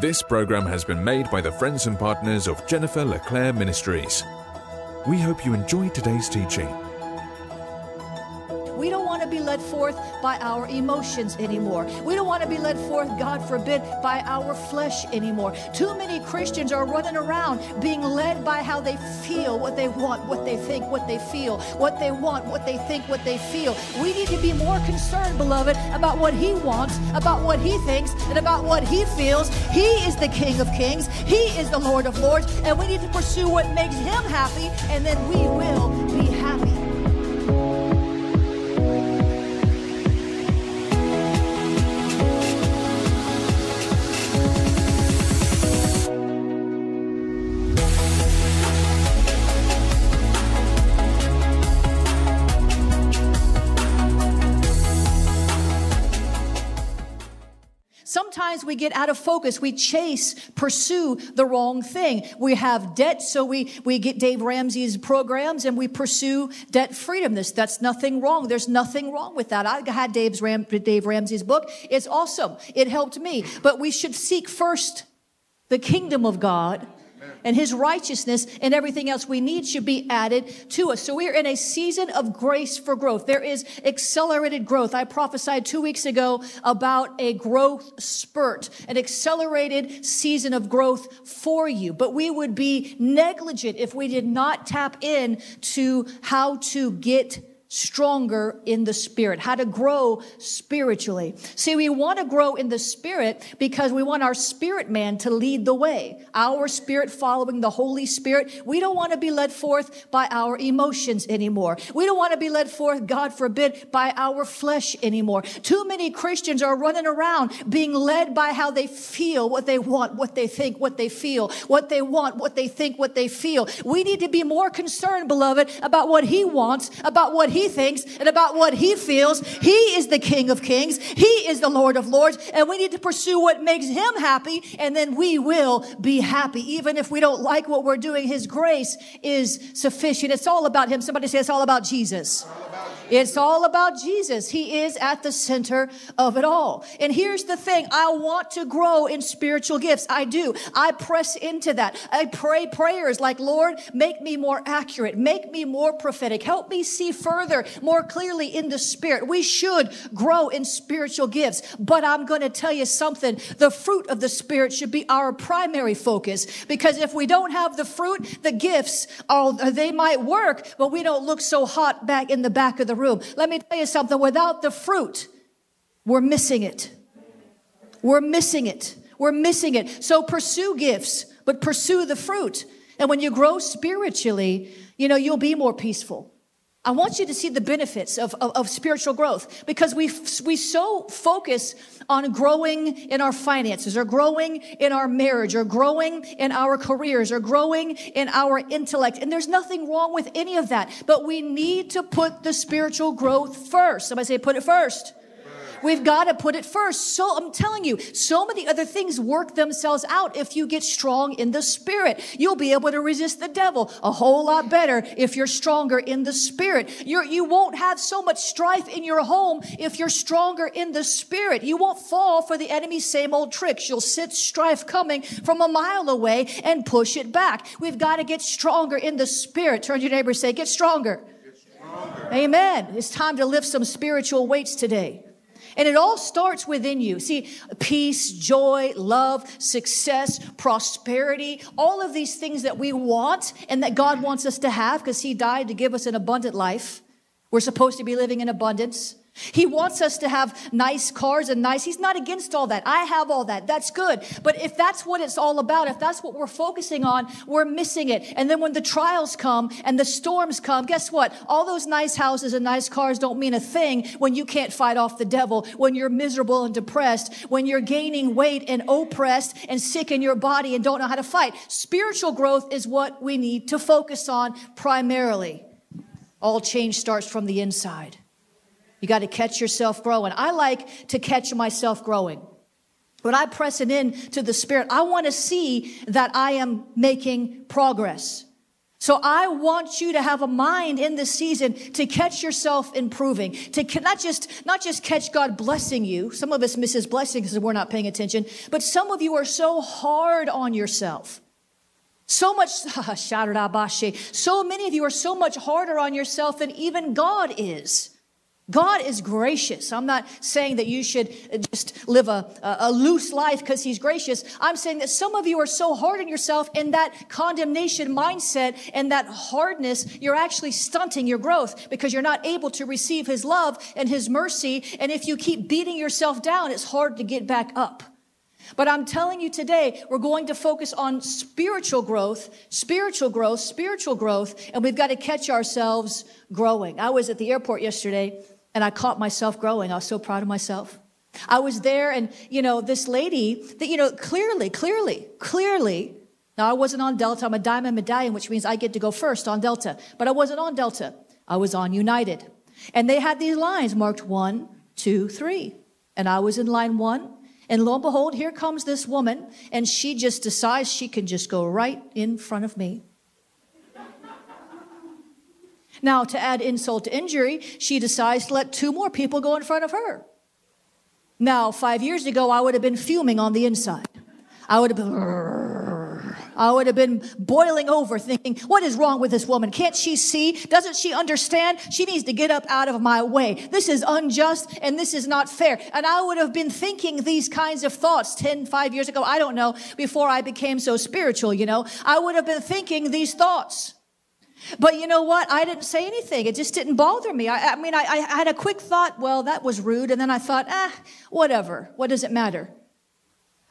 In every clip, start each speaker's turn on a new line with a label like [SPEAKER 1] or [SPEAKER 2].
[SPEAKER 1] This program has been made by the friends and partners of Jennifer LeClaire Ministries. We hope you enjoyed today's teaching.
[SPEAKER 2] To be led forth by our emotions anymore. We don't want to be led forth, God forbid, by our flesh anymore. Too many Christians are running around being led by how they feel, what they want, what they think, what they feel, what they want, what they think, what they feel. We need to be more concerned, beloved, about what He wants, about what He thinks, and about what He feels. He is the King of Kings, He is the Lord of Lords, and we need to pursue what makes Him happy, and then we will be We get out of focus. We chase, pursue the wrong thing. We have debt, so we, we get Dave Ramsey's programs and we pursue debt freedom. This, that's nothing wrong. There's nothing wrong with that. I had Dave's Ram, Dave Ramsey's book. It's awesome. It helped me. But we should seek first the kingdom of God and his righteousness and everything else we need should be added to us. So we are in a season of grace for growth. There is accelerated growth. I prophesied two weeks ago about a growth spurt, an accelerated season of growth for you. But we would be negligent if we did not tap in to how to get stronger in the spirit, how to grow spiritually. See, we want to grow in the spirit because we want our spirit man to lead the way. Our spirit following the Holy Spirit. We don't want to be led forth by our emotions anymore. We don't want to be led forth, God forbid, by our flesh anymore. Too many Christians are running around being led by how they feel, what they want, what they think, what they feel, what they want, what they think, what they feel. We need to be more concerned, beloved, about what he wants, about what he thinks and about what he feels. He is the King of Kings. He is the Lord of Lords. And we need to pursue what makes him happy. And then we will be happy. Even if we don't like what we're doing, his grace is sufficient. It's all about him. Somebody say it's all about Jesus. It's all about Jesus. He is at the center of it all. And here's the thing. I want to grow in spiritual gifts. I do. I press into that. I pray prayers like, Lord, make me more accurate. Make me more prophetic. Help me see further, more clearly in the spirit. We should grow in spiritual gifts. But I'm going to tell you something. The fruit of the spirit should be our primary focus because if we don't have the fruit, the gifts are, they might work, but we don't look so hot back in the back of the room. Let me tell you something. Without the fruit, we're missing it. We're missing it. We're missing it. So pursue gifts, but pursue the fruit. And when you grow spiritually, you know, you'll be more peaceful. I want you to see the benefits of, of, of, spiritual growth because we, we so focus on growing in our finances or growing in our marriage or growing in our careers or growing in our intellect. And there's nothing wrong with any of that, but we need to put the spiritual growth first. Somebody say, put it first. We've got to put it first. So I'm telling you, so many other things work themselves out if you get strong in the spirit. You'll be able to resist the devil a whole lot better if you're stronger in the spirit. You're, you won't have so much strife in your home if you're stronger in the spirit. You won't fall for the enemy's same old tricks. You'll sit strife coming from a mile away and push it back. We've got to get stronger in the spirit. Turn to your neighbor and say, get stronger. Get stronger. Amen. It's time to lift some spiritual weights today. And it all starts within you. See, peace, joy, love, success, prosperity, all of these things that we want and that God wants us to have because He died to give us an abundant life. We're supposed to be living in abundance. He wants us to have nice cars and nice. He's not against all that. I have all that. That's good. But if that's what it's all about, if that's what we're focusing on, we're missing it. And then when the trials come and the storms come, guess what? All those nice houses and nice cars don't mean a thing when you can't fight off the devil, when you're miserable and depressed, when you're gaining weight and oppressed and sick in your body and don't know how to fight. Spiritual growth is what we need to focus on primarily. All change starts from the inside. You got to catch yourself growing. I like to catch myself growing. When I press it in to the Spirit, I want to see that I am making progress. So I want you to have a mind in this season to catch yourself improving, to not just, not just catch God blessing you. Some of us miss his blessings because we're not paying attention, but some of you are so hard on yourself. So much, so many of you are so much harder on yourself than even God is. God is gracious. I'm not saying that you should uh, just live a, a loose life because He's gracious. I'm saying that some of you are so hard on yourself in that condemnation mindset and that hardness, you're actually stunting your growth because you're not able to receive His love and His mercy. And if you keep beating yourself down, it's hard to get back up. But I'm telling you today, we're going to focus on spiritual growth, spiritual growth, spiritual growth, and we've got to catch ourselves growing. I was at the airport yesterday and I caught myself growing. I was so proud of myself. I was there and, you know, this lady that, you know, clearly, clearly, clearly, now I wasn't on Delta. I'm a diamond medallion, which means I get to go first on Delta, but I wasn't on Delta. I was on United. And they had these lines marked one, two, three. And I was in line one and lo and behold, here comes this woman, and she just decides she can just go right in front of me. Now, to add insult to injury, she decides to let two more people go in front of her. Now, five years ago, I would have been fuming on the inside. I would have been. I would have been boiling over thinking, what is wrong with this woman? Can't she see? Doesn't she understand? She needs to get up out of my way. This is unjust and this is not fair. And I would have been thinking these kinds of thoughts 10, 5 years ago. I don't know, before I became so spiritual, you know. I would have been thinking these thoughts. But you know what? I didn't say anything. It just didn't bother me. I, I mean, I, I, had a quick thought, well, that was rude. And then I thought, ah, whatever. What does it matter?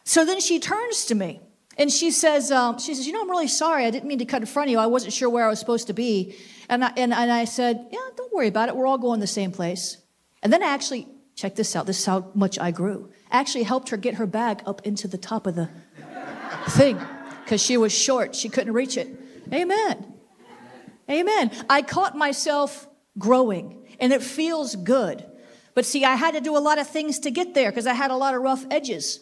[SPEAKER 2] So then she turns to me and she says, um, she says, you know, I'm really sorry. I didn't mean to cut in front of you. I wasn't sure where I was supposed to be. And I, and, and I said, yeah, don't worry about it. We're all going the same place. And then I actually, check this out. This is how much I grew. I actually helped her get her bag up into the top of the thing because she was short. She couldn't reach it. Amen. Amen. I caught myself growing and it feels good. But see, I had to do a lot of things to get there because I had a lot of rough edges.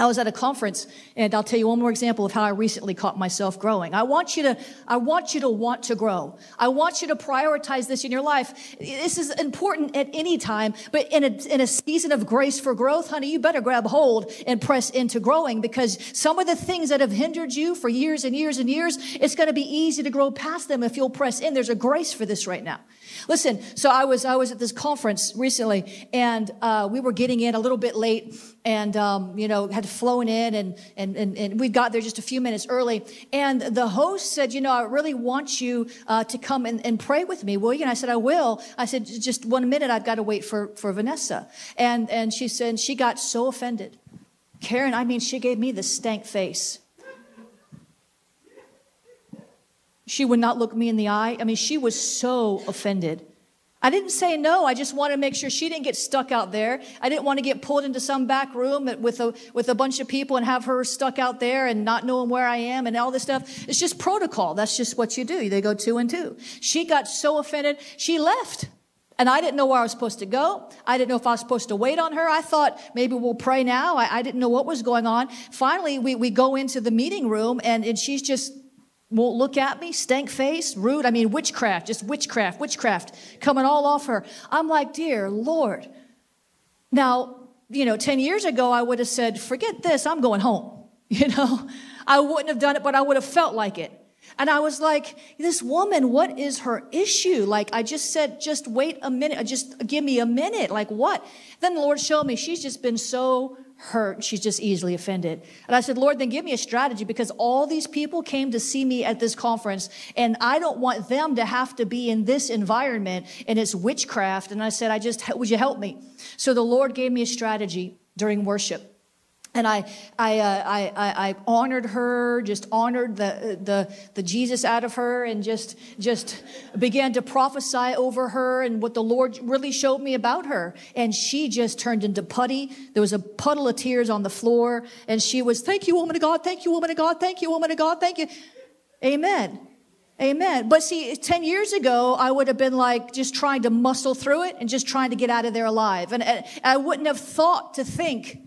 [SPEAKER 2] I was at a conference and I'll tell you one more example of how I recently caught myself growing. I want you to, I want you to want to grow. I want you to prioritize this in your life. This is important at any time, but in a, in a season of grace for growth, honey, you better grab hold and press into growing because some of the things that have hindered you for years and years and years, it's going to be easy to grow past them if you'll press in. There's a grace for this right now. Listen, so I was I was at this conference recently, and uh, we were getting in a little bit late, and um, you know had flown in, and, and and and we got there just a few minutes early. And the host said, you know, I really want you uh, to come and, and pray with me, will you? And I said, I will. I said, just one minute, I've got to wait for for Vanessa. And and she said she got so offended. Karen, I mean, she gave me the stank face. She would not look me in the eye. I mean, she was so offended. I didn't say no. I just wanted to make sure she didn't get stuck out there. I didn't want to get pulled into some back room with a, with a bunch of people and have her stuck out there and not knowing where I am and all this stuff. It's just protocol. That's just what you do. They go two and two. She got so offended. She left. And I didn't know where I was supposed to go. I didn't know if I was supposed to wait on her. I thought maybe we'll pray now. I, I didn't know what was going on. Finally, we, we go into the meeting room and, and she's just won't look at me, stank face, rude. I mean, witchcraft, just witchcraft, witchcraft coming all off her. I'm like, dear Lord. Now, you know, 10 years ago, I would have said, forget this, I'm going home. You know, I wouldn't have done it, but I would have felt like it. And I was like, this woman, what is her issue? Like, I just said, just wait a minute, just give me a minute. Like, what? Then the Lord showed me she's just been so hurt. She's just easily offended. And I said, Lord, then give me a strategy because all these people came to see me at this conference and I don't want them to have to be in this environment and it's witchcraft. And I said, I just, would you help me? So the Lord gave me a strategy during worship and I, I, uh, I, I, honored her, just honored the, the, the Jesus out of her, and just, just began to prophesy over her and what the Lord really showed me about her. And she just turned into putty. There was a puddle of tears on the floor, and she was, "Thank you, woman of God. Thank you, woman of God. Thank you, woman of God. Thank you." Amen. Amen. But see, 10 years ago, I would have been like just trying to muscle through it and just trying to get out of there alive. And, and I wouldn't have thought to think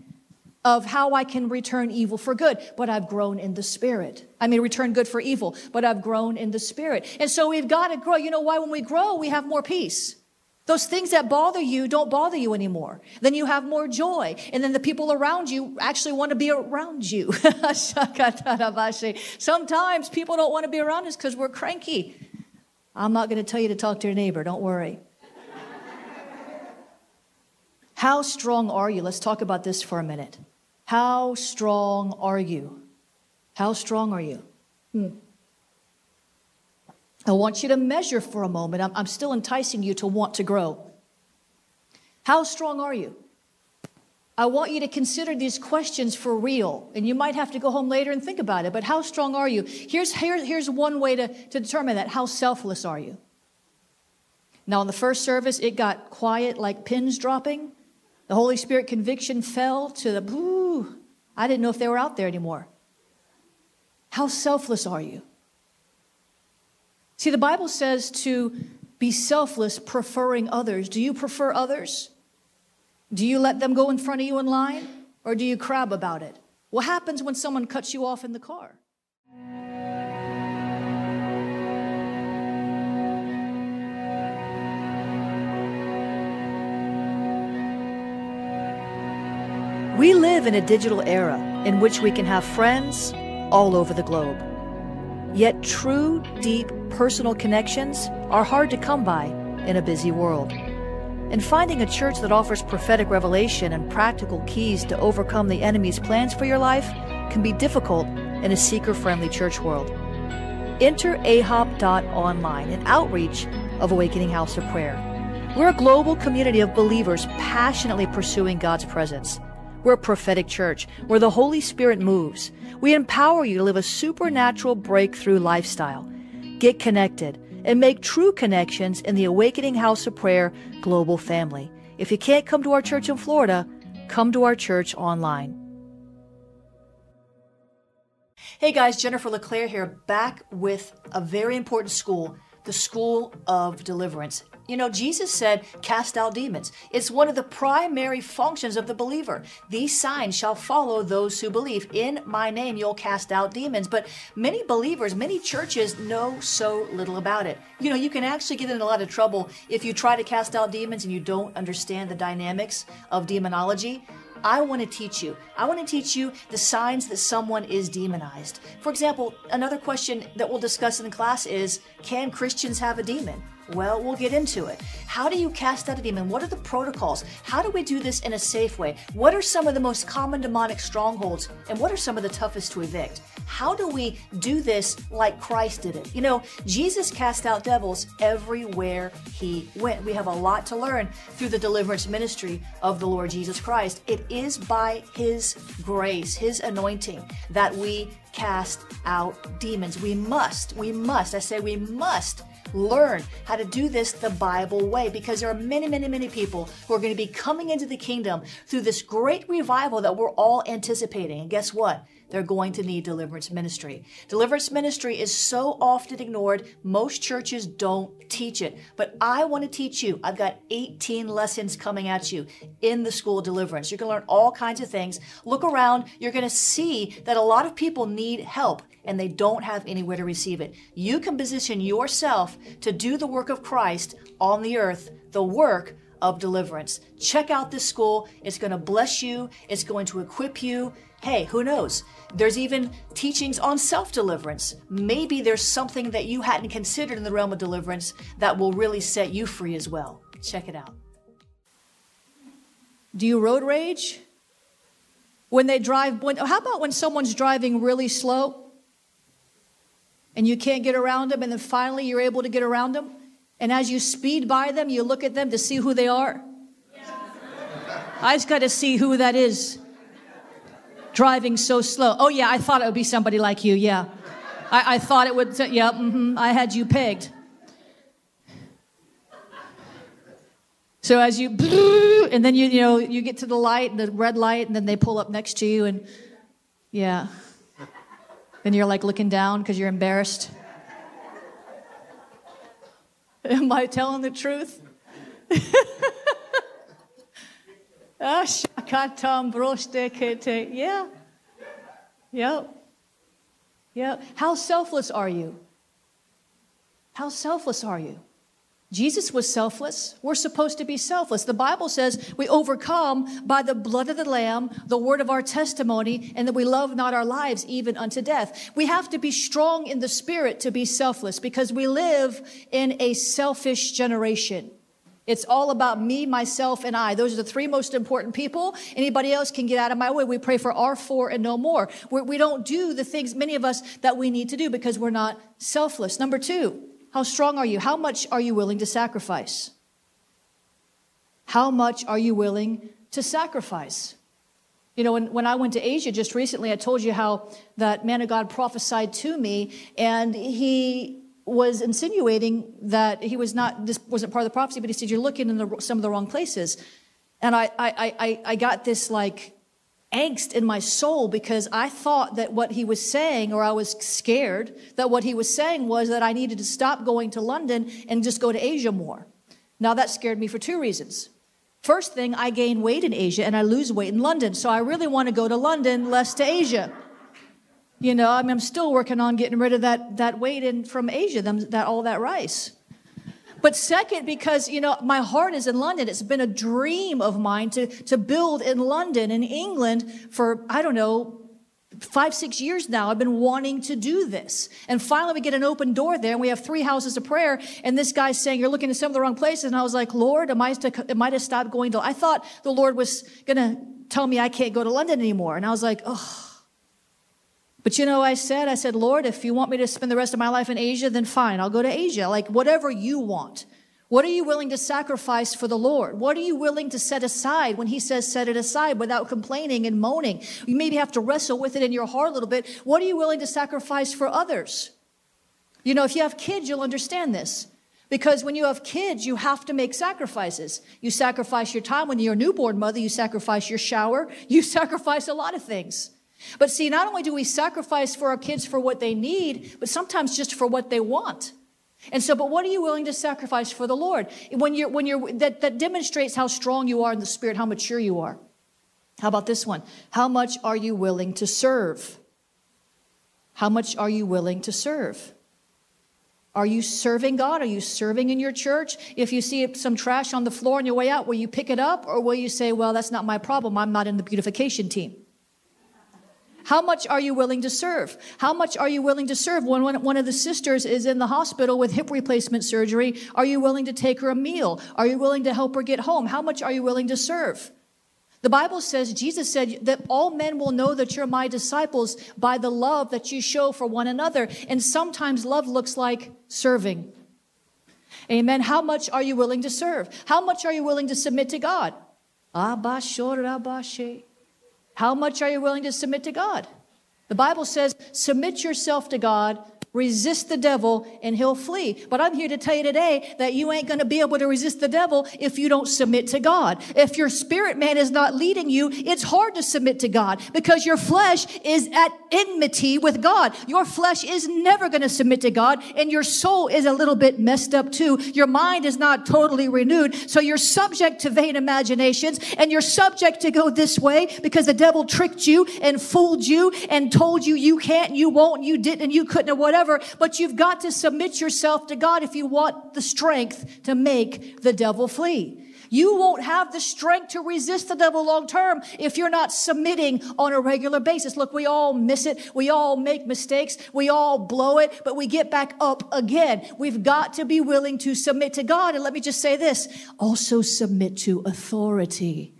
[SPEAKER 2] of how I can return evil for good, but I've grown in the spirit. I mean, return good for evil, but I've grown in the spirit. And so we've got to grow. You know why? When we grow, we have more peace. Those things that bother you don't bother you anymore. Then you have more joy. And then the people around you actually want to be around you. Sometimes people don't want to be around us because we're cranky. I'm not going to tell you to talk to your neighbor, don't worry. How strong are you? Let's talk about this for a minute. How strong are you? How strong are you? Hmm. I want you to measure for a moment. I'm, I'm still enticing you to want to grow. How strong are you? I want you to consider these questions for real. And you might have to go home later and think about it, but how strong are you? Here's, here, here's one way to, to determine that. How selfless are you? Now, in the first service, it got quiet like pins dropping. The Holy Spirit conviction fell to the, boo. I didn't know if they were out there anymore. How selfless are you? See, the Bible says to be selfless, preferring others. Do you prefer others? Do you let them go in front of you in line? Or do you crab about it? What happens when someone cuts you off in the car? We live in a digital era in which we can have friends all over the globe. Yet true, deep, personal connections are hard to come by in a busy world. And finding a church that offers prophetic revelation and practical keys to overcome the enemy's plans for your life can be difficult in a seeker friendly church world. Enter ahop.online, an outreach of Awakening House of Prayer. We're a global community of believers passionately pursuing God's presence. We're a prophetic church where the Holy Spirit moves. We empower you to live a supernatural breakthrough lifestyle. Get connected and make true connections in the Awakening House of Prayer global family. If you can't come to our church in Florida, come to our church online. Hey guys, Jennifer LeClaire here, back with a very important school, the School of Deliverance. You know, Jesus said, cast out demons. It's one of the primary functions of the believer. These signs shall follow those who believe. In my name, you'll cast out demons. But many believers, many churches know so little about it. You know, you can actually get in a lot of trouble if you try to cast out demons and you don't understand the dynamics of demonology. I want to teach you. I want to teach you the signs that someone is demonized. For example, another question that we'll discuss in the class is Can Christians have a demon? Well, we'll get into it. How do you cast out a demon? What are the protocols? How do we do this in a safe way? What are some of the most common demonic strongholds? And what are some of the toughest to evict? How do we do this like Christ did it? You know, Jesus cast out devils everywhere he went. We have a lot to learn through the deliverance ministry of the Lord Jesus Christ. It is by his grace, his anointing, that we cast out demons. We must, we must, I say we must learn how to do this the Bible way because there are many, many, many people who are going to be coming into the kingdom through this great revival that we're all anticipating. And guess what? They're going to need deliverance ministry. Deliverance ministry is so often ignored, most churches don't teach it. But I want to teach you. I've got 18 lessons coming at you in the school of deliverance. You're going to learn all kinds of things. Look around, you're going to see that a lot of people need help and they don't have anywhere to receive it. You can position yourself to do the work of Christ on the earth, the work of deliverance. Check out this school. It's going to bless you, it's going to equip you. Hey, who knows? There's even teachings on self deliverance. Maybe there's something that you hadn't considered in the realm of deliverance that will really set you free as well. Check it out. Do you road rage? When they drive, when, how about when someone's driving really slow? and you can't get around them, and then finally you're able to get around them. And as you speed by them, you look at them to see who they are. I just got to see who that is driving so slow. Oh, yeah, I thought it would be somebody like you. Yeah. I, I thought it would. Yeah, mm-hmm, I had you pegged. So as you, and then you, you know, you get to the light, the red light, and then they pull up next to you, and yeah. And you're like looking down because you're embarrassed. Am I telling the truth? Ah. Yeah. Yep. Yep. How selfless are you? How selfless are you? Jesus was selfless. We're supposed to be selfless. The Bible says we overcome by the blood of the Lamb, the word of our testimony, and that we love not our lives even unto death. We have to be strong in the spirit to be selfless because we live in a selfish generation. It's all about me, myself, and I. Those are the three most important people. Anybody else can get out of my way. We pray for our four and no more. We're, we do not do the things, many of us, that we need to do because we're not selfless. Number two, how strong are you? How much are you willing to sacrifice? How much are you willing to sacrifice? You know, when, when I went to Asia just recently, I told you how that man of God prophesied to me, and he was insinuating that he was not, this wasn't part of the prophecy, but he said, You're looking in the, some of the wrong places. And I, I, I, I got this like angst in my soul because I thought that what he was saying, or I was scared that what he was saying was that I needed to stop going to London and just go to Asia more. Now that scared me for two reasons. First thing, I gain weight in Asia and I lose weight in London. So I really want to go to London, less to Asia. You know, I mean, I'm still working on getting rid of that, that weight in from Asia, them, that, all that rice. But second, because, you know, my heart is in London. It's been a dream of mine to, to build in London, in England, for, I don't know, five, six years now. I've been wanting to do this. And finally, we get an open door there, and we have three houses of prayer. And this guy's saying, You're looking at some of the wrong places. And I was like, Lord, am I to, am I to stop going to? I thought the Lord was going to tell me I can't go to London anymore. And I was like, Oh. But you know, I said, I said, Lord, if you want me to spend the rest of my life in Asia, then fine, I'll go to Asia. Like whatever you want. What are you willing to sacrifice for the Lord? What are you willing to set aside when He says set it aside without complaining and moaning? You maybe have to wrestle with it in your heart a little bit. What are you willing to sacrifice for others? You know, if you have kids, you'll understand this. Because when you have kids, you have to make sacrifices. You sacrifice your time. When you're a newborn mother, you sacrifice your shower. You sacrifice a lot of things. But see, not only do we sacrifice for our kids for what they need, but sometimes just for what they want. And so, but what are you willing to sacrifice for the Lord? When you're, when you're, that, that demonstrates how strong you are in the Spirit, how mature you are. How about this one? How much are you willing to serve? How much are you willing to serve? Are you serving God? Are you serving in your church? If you see some trash on the floor on your way out, will you pick it up or will you say, well, that's not my problem. I'm not in the beautification team? How much are you willing to serve? How much are you willing to serve? When one of the sisters is in the hospital with hip replacement surgery, are you willing to take her a meal? Are you willing to help her get home? How much are you willing to serve? The Bible says, Jesus said that all men will know that you're my disciples by the love that you show for one another. And sometimes love looks like serving. Amen. How much are you willing to serve? How much are you willing to submit to God? How much are you willing to submit to God? The Bible says, submit yourself to God Resist the devil and he'll flee. But I'm here to tell you today that you ain't going to be able to resist the devil if you don't submit to God. If your spirit man is not leading you, it's hard to submit to God because your flesh is at enmity with God. Your flesh is never going to submit to God and your soul is a little bit messed up too. Your mind is not totally renewed. So you're subject to vain imaginations and you're subject to go this way because the devil tricked you and fooled you and told you you can't, you won't, you didn't, and you couldn't, or whatever but you've got to submit yourself to God if you want the strength to make the devil flee. You won't have the strength to resist the devil long term if you're not submitting on a regular basis. Look, we all miss it. We all make mistakes. We all blow it, but we get back up again. We've got to be willing to submit to God. And let me just say this also submit to authority.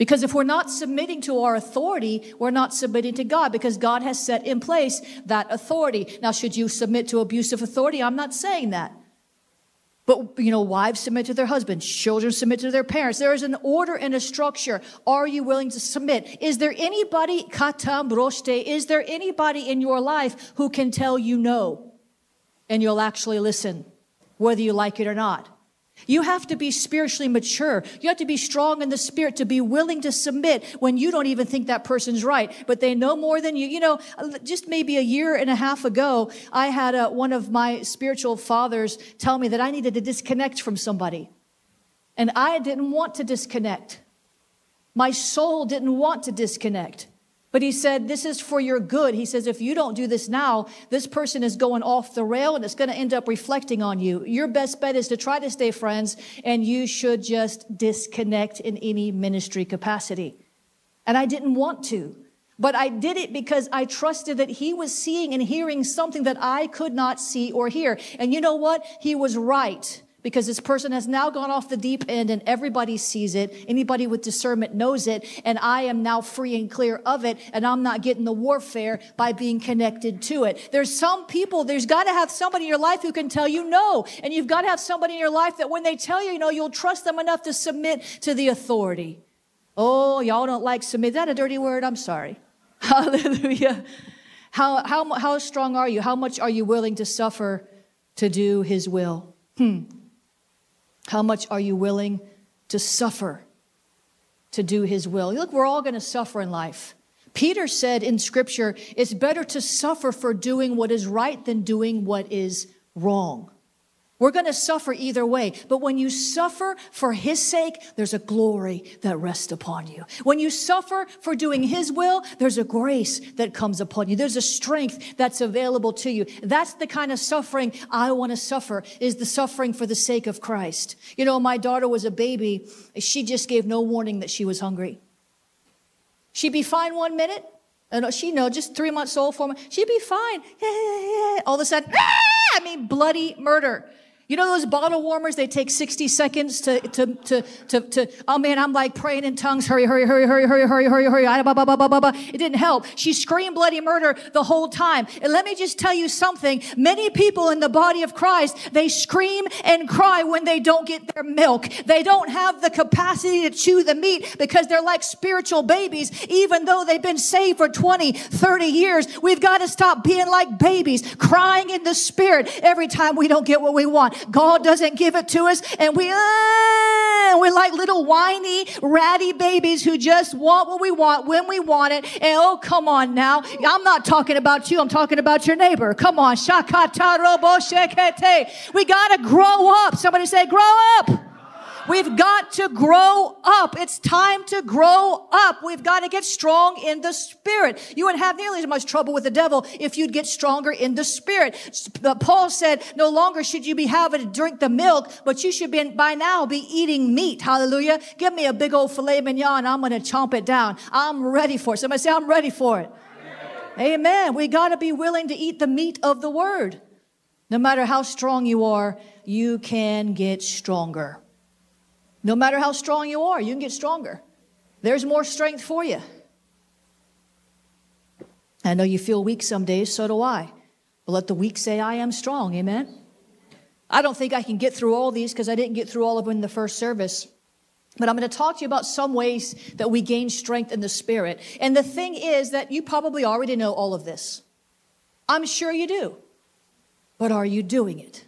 [SPEAKER 2] Because if we're not submitting to our authority, we're not submitting to God because God has set in place that authority. Now, should you submit to abusive authority? I'm not saying that. But, you know, wives submit to their husbands, children submit to their parents. There is an order and a structure. Are you willing to submit? Is there anybody, katam broste, is there anybody in your life who can tell you no? And you'll actually listen, whether you like it or not. You have to be spiritually mature. You have to be strong in the spirit to be willing to submit when you don't even think that person's right, but they know more than you. You know, just maybe a year and a half ago, I had a, one of my spiritual fathers tell me that I needed to disconnect from somebody. And I didn't want to disconnect. My soul didn't want to disconnect. But he said, This is for your good. He says, If you don't do this now, this person is going off the rail and it's going to end up reflecting on you. Your best bet is to try to stay friends, and you should just disconnect in any ministry capacity. And I didn't want to. But I did it because I trusted that he was seeing and hearing something that I could not see or hear. And you know what? He was right because this person has now gone off the deep end and everybody sees it. Anybody with discernment knows it. And I am now free and clear of it. And I'm not getting the warfare by being connected to it. There's some people, there's got to have somebody in your life who can tell you no. And you've got to have somebody in your life that when they tell you, know, you'll trust them enough to submit to the authority. Oh, y'all don't like submit. Is that a dirty word? I'm sorry. Hallelujah. How, how, how strong are you? How much are you willing to suffer to do his will? Hmm. How much are you willing to suffer to do his will? Look, we're all going to suffer in life. Peter said in scripture, it's better to suffer for doing what is right than doing what is wrong. We're going to suffer either way. But when you suffer for His sake, there's a glory that rests upon you. When you suffer for doing His will, there's a grace that comes upon you. There's a strength that's available to you. That's the kind of suffering I want to suffer is the suffering for the sake of Christ. You know, my daughter was a baby. She just gave no warning that she was hungry. She'd be fine one minute. And she know just three months old, for months. She'd be fine. All of a sudden, ah! I mean, bloody murder. You know those bottle warmers, they take 60 seconds to, to, to, to, to oh man, I'm like praying in tongues. Hurry, hurry, hurry, hurry, hurry, hurry, hurry, hurry. Ah, it didn't help. She screamed bloody murder the whole time. And let me just tell you something. Many people in the body of Christ, they scream and cry when they don't get their milk. They don't have the capacity to chew the meat because they're like spiritual babies, even though they've been saved for 20, 30 years. We've got to stop being like babies, crying in the spirit every time we don't get what we want. God doesn't give it to us, and we, uh, we're like little whiny, ratty babies who just want what we want when we want it. And oh, come on now. I'm not talking about you, I'm talking about your neighbor. Come on. We got to grow up. Somebody say, grow up. We've got to grow up. It's time to grow up. We've got to get strong in the spirit. You wouldn't have nearly as much trouble with the devil if you'd get stronger in the spirit. But Paul said, no longer should you be having to drink the milk, but you should be by now be eating meat. Hallelujah. Give me a big old filet mignon. I'm going to chomp it down. I'm ready for it. Somebody say, I'm ready for it. Amen. Amen. We got to be willing to eat the meat of the word. No matter how strong you are, you can get stronger. No matter how strong you are, you can get stronger. There's more strength for you. I know you feel weak some days, so do I. But let the weak say, I am strong. Amen. I don't think I can get through all these because I didn't get through all of them in the first service. But I'm going to talk to you about some ways that we gain strength in the spirit. And the thing is that you probably already know all of this. I'm sure you do. But are you doing it?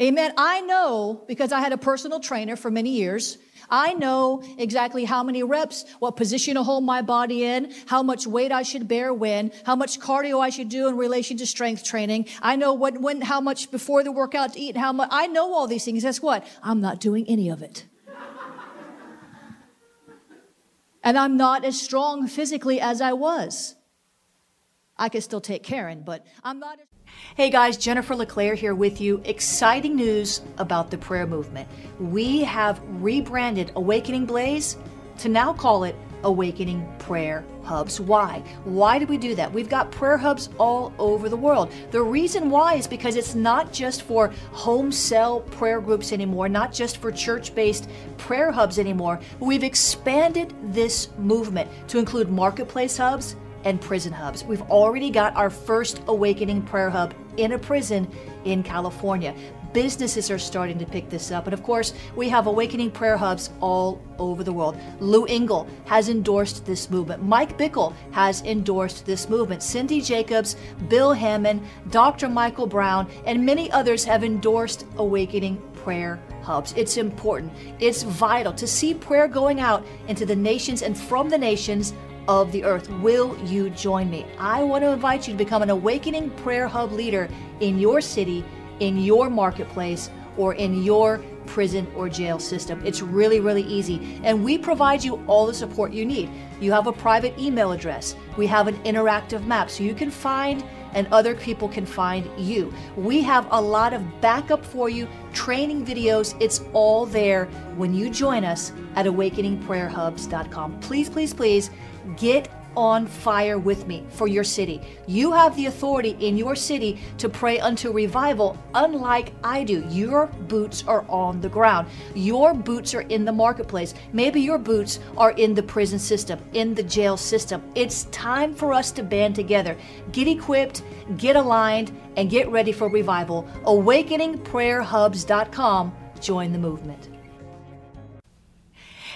[SPEAKER 2] Amen. I know because I had a personal trainer for many years. I know exactly how many reps, what position to hold my body in, how much weight I should bear when, how much cardio I should do in relation to strength training. I know what, when, how much before the workout to eat, how much. I know all these things. Guess what? I'm not doing any of it. and I'm not as strong physically as I was. I could still take Karen, but I'm not Hey guys, Jennifer LeClaire here with you. Exciting news about the prayer movement. We have rebranded Awakening Blaze to now call it Awakening Prayer Hubs. Why? Why did we do that? We've got prayer hubs all over the world. The reason why is because it's not just for home cell prayer groups anymore, not just for church based prayer hubs anymore. We've expanded this movement to include marketplace hubs and prison hubs. We've already got our first Awakening Prayer Hub in a prison in California. Businesses are starting to pick this up. And of course, we have Awakening Prayer Hubs all over the world. Lou Engle has endorsed this movement. Mike Bickle has endorsed this movement. Cindy Jacobs, Bill Hamon, Dr. Michael Brown, and many others have endorsed Awakening Prayer Hubs. It's important, it's vital to see prayer going out into the nations and from the nations of the earth. Will you join me? I want to invite you to become an awakening prayer hub leader in your city, in your marketplace, or in your prison or jail system. It's really, really easy. And we provide you all the support you need. You have a private email address, we have an interactive map so you can find and other people can find you. We have a lot of backup for you, training videos. It's all there when you join us at awakeningprayerhubs.com. Please, please, please get on fire with me for your city. You have the authority in your city to pray unto revival, unlike I do. Your boots are on the ground, your boots are in the marketplace. Maybe your boots are in the prison system, in the jail system. It's time for us to band together. Get equipped, get aligned, and get ready for revival. AwakeningPrayerHubs.com. Join the movement.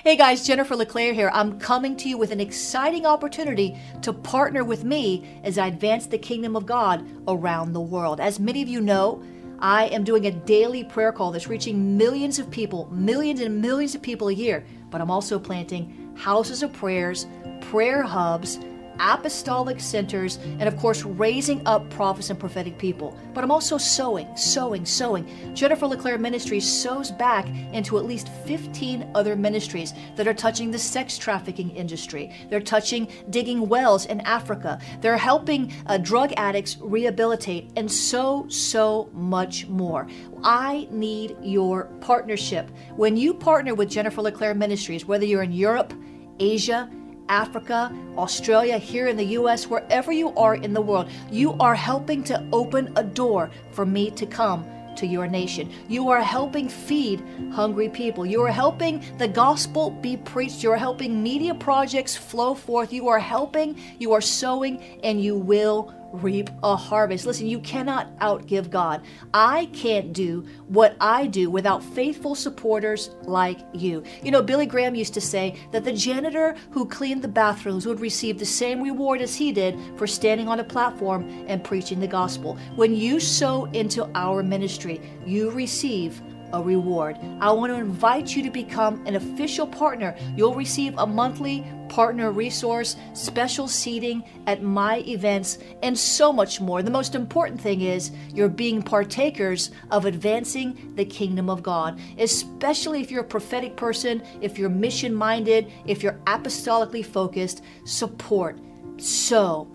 [SPEAKER 2] Hey guys, Jennifer LeClaire here. I'm coming to you with an exciting opportunity to partner with me as I advance the kingdom of God around the world. As many of you know, I am doing a daily prayer call that's reaching millions of people, millions and millions of people a year, but I'm also planting houses of prayers, prayer hubs, apostolic centers, and of course, raising up prophets and prophetic people. But I'm also sowing, sowing, sowing. Jennifer LeClaire Ministries sows back into at least 15 other ministries that are touching the sex trafficking industry. They're touching digging wells in Africa. They're helping uh, drug addicts rehabilitate, and so, so much more. I need your partnership. When you partner with Jennifer LeClaire Ministries, whether you're in Europe, Asia, Africa, Australia, here in the US, wherever you are in the world, you are helping to open a door for me to come to your nation. You are helping feed hungry people. You are helping the gospel be preached. You are helping media projects flow forth. You are helping, you are sowing, and you will reap a harvest. Listen, you cannot outgive God. I can't do what I do without faithful supporters like you. You know, Billy Graham used to say that the janitor who cleaned the bathrooms would receive the same reward as he did for standing on a platform and preaching the gospel. When you sow into our ministry, you receive a reward. I want to invite you to become an official partner. You'll receive a monthly partner resource, special seating at my events, and so much more. The most important thing is you're being partakers of advancing the kingdom of God, especially if you're a prophetic person, if you're mission minded, if you're apostolically focused. Support, sow,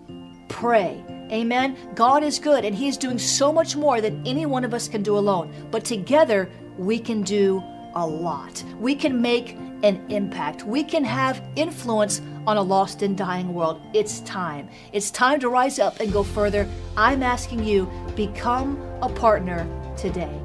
[SPEAKER 2] pray. Amen. God is good and He is doing so much more than any one of us can do alone. But together, we can do a lot. We can make an impact. We can have influence on a lost and dying world. It's time. It's time to rise up and go further. I'm asking you, become a partner today.